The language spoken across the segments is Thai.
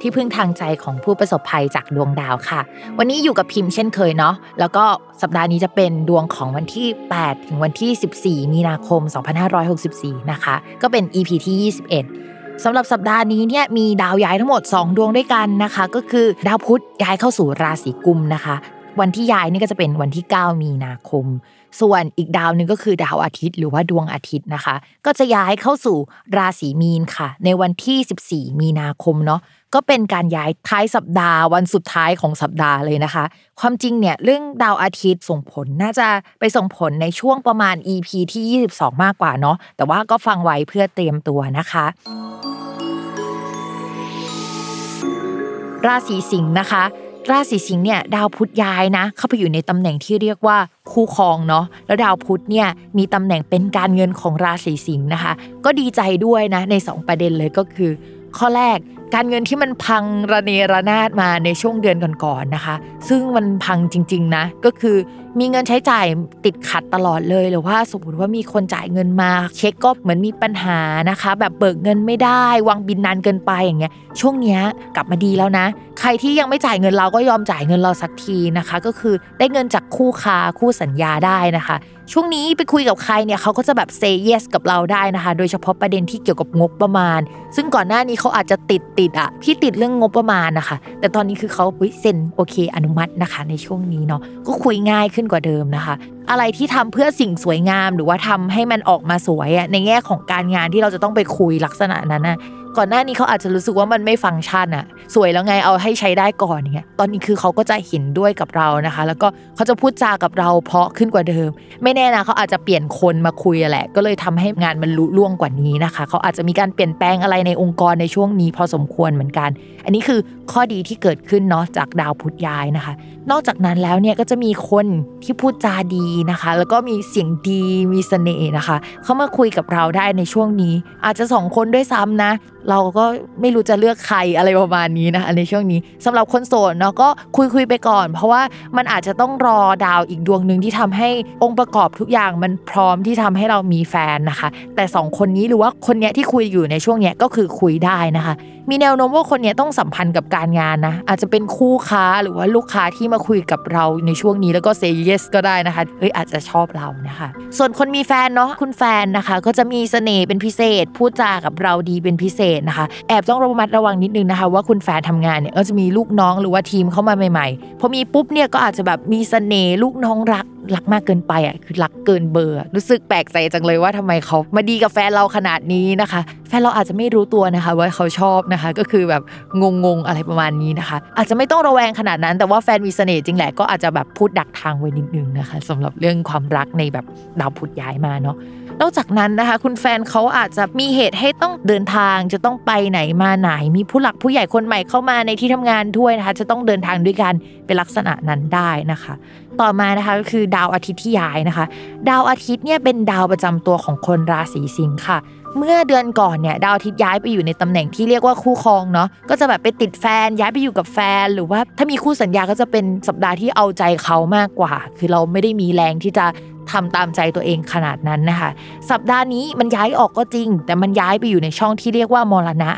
ที่พึ่งทางใจของผู้ประสบภัยจากดวงดาวค่ะ วันนี้อยู่กับพิมพ์เช่นเคยเนาะแล้วก็สัปดาห์นี้จะเป็นดวงของวันที่ 8 ถึงวันที่ 14 มีนาคม 2564 นะคะ ก็เป็น EP ที่ 21สำหรับสัปดาห์นี้เนี่ยมีดาวย้ายทั้งหมด 2 ดวงด้วยกันนะคะ ก็คือดาวพุธย้ายเข้าสู่ราศีกุมนะคะ วันที่ย้ายนี่ก็จะเป็นวันที่ 9 มีนาคม ส่วนอีกดาวหนึ่งก็คือดาวอาทิตย์ หรือว่าดวงอาทิตย์นะคะ ก็จะย้ายเข้าสู่ราศีมีนค่ะ ในวันที่ 14 มีนาคมเนาะ ก็เป็นการย้ายท้ายสัปดาห์วันสุดท้ายของสัปดาห์เลยนะคะ ความจริงเนี่ยเรื่องดาวอาทิตย์ส่งผลน่าจะไปส่งผลในช่วงประมาณ EP ที่ 22 มากกว่าเนาะแต่ว่าก็ฟังไว้เพื่อเตรียมตัวนะคะ ราศีสิงห์นะคะราศีสิงห์เนี่ยดาวพุธย้ายนะ เข้าไปอยู่ในตำแหน่งที่เรียกว่าคู่ครองเนาะแล้วดาวพุธเนี่ยมีตำแหน่งเป็นการเงินของราศีสิงห์นะคะ ก็ดีใจด้วยนะใน 2 ประเด็นเลยก็คือ ข้อแรก การเงินที่มันพังระเนระนาดมาในช่วงเดือนก่อนๆนะคะ ซึ่งมันพังจริง ๆ นะ ก็คือมีเงินใช้จ่ายติดขัดตลอดเลยหรือว่าสมมติว่ามีคนจ่ายเงินมาเช็คก็เหมือนมีปัญหานะคะ แบบเบิกเงินไม่ได้ วางบินนานเกินไปอย่างเงี้ย ช่วงเนี้ยกลับมาดีแล้วนะ ใครที่ยังไม่จ่ายเงินเราก็ยอมจ่ายเงินเราสักทีนะคะ ก็คือได้เงินจากคู่ค้าคู่สัญญาได้นะคะช่วงนี้ไปคุยกับใครเนี่ยเขาก็จะแบบ say yes กับเราได้นะคะ โดยเฉพาะประเด็นที่เกี่ยวกับงบประมาณ ซึ่งก่อนหน้านี้เขาอาจจะติดติดอะพี่ติดเรื่องงบประมาณนะคะ แต่ตอนนี้คือเขาเซ็นโอเคอนุมัตินะคะ ในช่วงนี้เนาะก็คุยง่ายขึ้นกว่าเดิมนะคะ อะไรที่ทำเพื่อสิ่งสวยงามหรือว่าทำให้มันออกมาสวยอะในแง่ของการงานที่เราจะต้องไปคุยลักษณะนั้นนะ ก่อนหน้านี้เขาอาจจะรู้สึกว่ามันไม่ฟังก์ชันอะสวยแล้วไงเอาให้ใช้ได้ก่อนอย่างเงี้ยตอนนี้คือเขาก็จะเห็นด้วยกับเรานะคะ แล้วก็เขาจะพูดจากับเราเพาะขึ้นกว่าเดิม ไม่แน่นะเขาอาจจะเปลี่ยนคนมาคุยแหละ ก็เลยทำให้งานมันลุล่วงกว่านี้นะคะ เขาอาจจะมีการเปลี่ยนแปลงอะไรในองค์กรในช่วงนี้พอสมควรเหมือนกันอันนี้คือข้อดีที่เกิดขึ้นเนาะจากดาวพุธย้ายนะคะ นอกจากนั้นแล้วเนี่ยก็จะมีคนที่พูดจาดีนะคะ แล้วก็มีเสียงดีมีเสน่ห์นะคะ เข้ามาคุยกับเราได้ในช่วงนี้ อาจจะสองคนด้วยซ้ำนะ เราก็ไม่รู้จะเลือกใครอะไรประมาณนี้นะคะในช่วงนี้สำหรับคนโสดเนาะก็คุยคุยไปก่อน เพราะว่ามันอาจจะต้องรอดาวอีกดวงหนึ่งที่ทำให้องค์ประกอบทุกอย่างมันพร้อมที่ทำให้เรามีแฟนนะคะ แต่สองคนนี้หรือว่าคนเนี้ยที่คุยอยู่ในช่วงเนี้ยก็คือคุยได้นะคะ มีแนวโน้มว่าคนนี้ต้องสัมพันธ์กับการงานนะ อาจจะเป็นคู่ค้าหรือว่าลูกค้าที่มาคุยกับเราในช่วงนี้แล้วก็เซ y yes ก็ได้นะคะเฮ้ยอาจจะชอบเรานะคะ ส่วนคนมีแฟนเนาะคุณแฟนนะคะ ก็จะมีเสน่ห์เป็นพิเศษ พูดจากับเราดีเป็นพิเศษนะคะ แอบต้องระมัดระวังนิดนึงนะคะ ว่าคุณแฟนทำงานเนี่ยก็จะมีลูกน้องหรือว่าทีมเข้ามาใหม่ๆพอมีปุ๊บเนี่ยก็อาจจะแบบมีเสน่ห์ลูกน้องรักรักมากเกินไปอะคือรักเกินเบอร์รู้สึกแปลกใจจังเลยว่าทำไมเขามาดีกับแฟนเราขนาดนี้นะคะ แฟนเราอาจจะไม่รู้ตัวนะคะ ว่าเขาชอบนะคะ ก็คือแบบงงๆอะไรประมาณนี้นะคะ อาจจะไม่ต้องระแวงขนาดนั้น แต่ว่าแฟนมีเสน่ห์จริงแหละก็อาจจะแบบพูดดักทางไว้นิดนึงนะคะสำหรับเรื่องความรักในแบบดาวพุธย้ายมาเนาะ นอกจากนั้นนะคะ คุณแฟนเขาอาจจะมีเหตุให้ต้องเดินทางจะต้องไปไหนมาไหน มีผู้หลักผู้ใหญ่คนใหม่เข้ามาในที่ทำงานด้วยนะคะ จะต้องเดินทางด้วยกันเป็นลักษณะนั้นได้นะคะ ต่อมานะคะก็คือดาวอาทิตย์ที่ย้ายนะคะ ดาวอาทิตย์เนี่ยเป็นดาวประจำตัวของคนราศีสิงค์ค่ะเมื่อเดือนก่อนเนี่ยดาวอาทิตย์ย้ายไปอยู่ในตำแหน่งที่เรียกว่าคู่ครองเนาะก็จะแบบไปติดแฟนย้ายไปอยู่กับแฟน หรือว่าถ้ามีคู่สัญญาก็จะเป็นสัปดาห์ที่เอาใจเขามากกว่า คือเราไม่ได้มีแรงที่จะ ทำตามใจตัวเองขนาดนั้นนะคะ สัปดาห์นี้มันย้ายออกก็จริง แต่มันย้ายไปอยู่ในช่องที่เรียกว่ามรณะ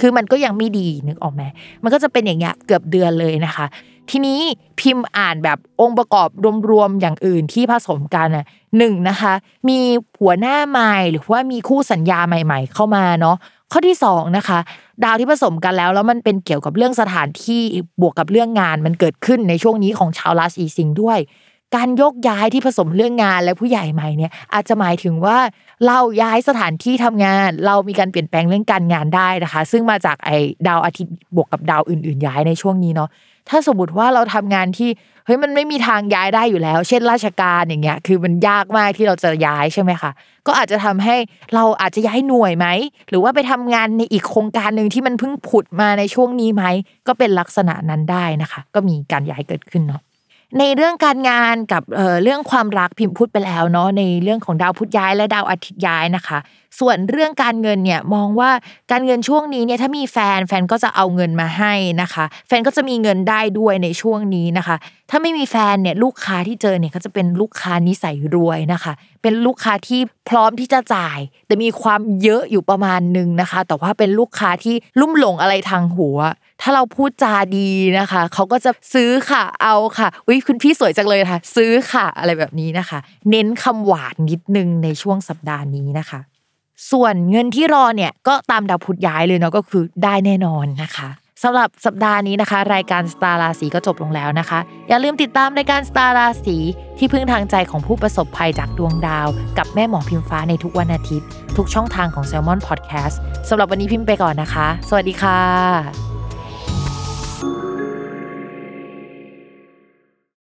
คือมันก็ยังไม่ดีนึกออกไหมมันก็จะเป็นอย่างเงี้ยเกือบเดือนเลยนะคะ ทีนี้พิมพ์อ่านแบบองค์ประกอบรวมๆอย่างอื่นที่ผสมกันอะหนึ่งนะคะ มีหัวหน้าใหม่หรือว่ามีคู่สัญญาใหม่ ๆ เข้ามาเนาะข้อที่สองนะคะดาวที่ผสมกันแล้วแล้วมันเป็นเกี่ยวกับเรื่องสถานที่บวกกับเรื่องงานมันเกิดขึ้นในช่วงนี้ของชาวราศีสิงห์ด้วย การยกย้ายที่ผสมเรื่องงานและผู้ใหญ่ใหม่เนี่ยอาจจะหมายถึงว่าเราย้ายสถานที่ทำงาน เรามีการเปลี่ยนแปลงเรื่องการงานได้นะคะ ซึ่งมาจากไอ้ดาวอาทิตย์บวกกับดาวอื่น ๆ ย้ายในช่วงนี้เนาะถ้าสมมติว่าเราทำงานที่เฮ้ยมันไม่มีทางย้ายได้อยู่แล้ว เช่นราชการอย่างเงี้ยคือมันยากมากที่เราจะย้ายใช่ไหมคะก็อาจจะทำให้เราอาจจะย้ายหน่วยไหมหรือว่าไปทำงานในอีกโครงการหนึ่งที่มันเพิ่งผุดมาในช่วงนี้ไหมก็เป็นลักษณะนั้นได้นะคะ ก็มีการย้ายเกิดขึ้นเนาะ ในเรื่องการงานกับเเรื่องความรักพิมพ์พูดไปแล้วเนาะในเรื่องของดาวพุธย้ายและดาวอาทิตย์ย้ายนะคะ ส่วนเรื่องการเงินเนี่ยมองว่าการเงินช่วงนี้เนี่ยถ้ามีแฟนแฟนก็จะเอาเงินมาให้นะคะ แฟนก็จะมีเงินได้ด้วยในช่วงนี้นะคะ ถ้าไม่มีแฟนเนี่ยลูกค้าที่เจอเนี่ยก็จะเป็นลูกค้านิสัยรวยนะคะ เป็นลูกค้าที่พร้อมที่จะจ่าย แต่มีความเยอะอยู่ประมาณนึงนะคะ แต่ว่าเป็นลูกค้าที่ลุ่มหลงอะไรทางหัว ถ้าเราพูดจาดีนะคะ เขาก็จะซื้อค่ะเอาค่ะวิคุณพี่สวยจังเลยค่ะ ซื้อค่ะอะไรแบบนี้นะคะ เน้นคำหวานนิดนึงในช่วงสัปดาห์นี้นะคะ ส่วนเงินที่รอเนี่ยก็ตามดาวพุธย้ายเลยเนาะก็คือได้แน่นอนนะคะ สำหรับสัปดาห์นี้นะคะ รายการสตาร์ราศีก็จบลงแล้วนะคะ อย่าลืมติดตามรายการสตาร์ราศีที่พึ่งทางใจของผู้ประสบภัยจากดวงดาว กับแม่หมอพิมฟ้าในทุกวันอาทิตย์ ทุกช่องทางของ s ซ l m o n Podcast สำหรับวันนี้พิมพ์ไปก่อนนะคะ สวัสดีค่ะ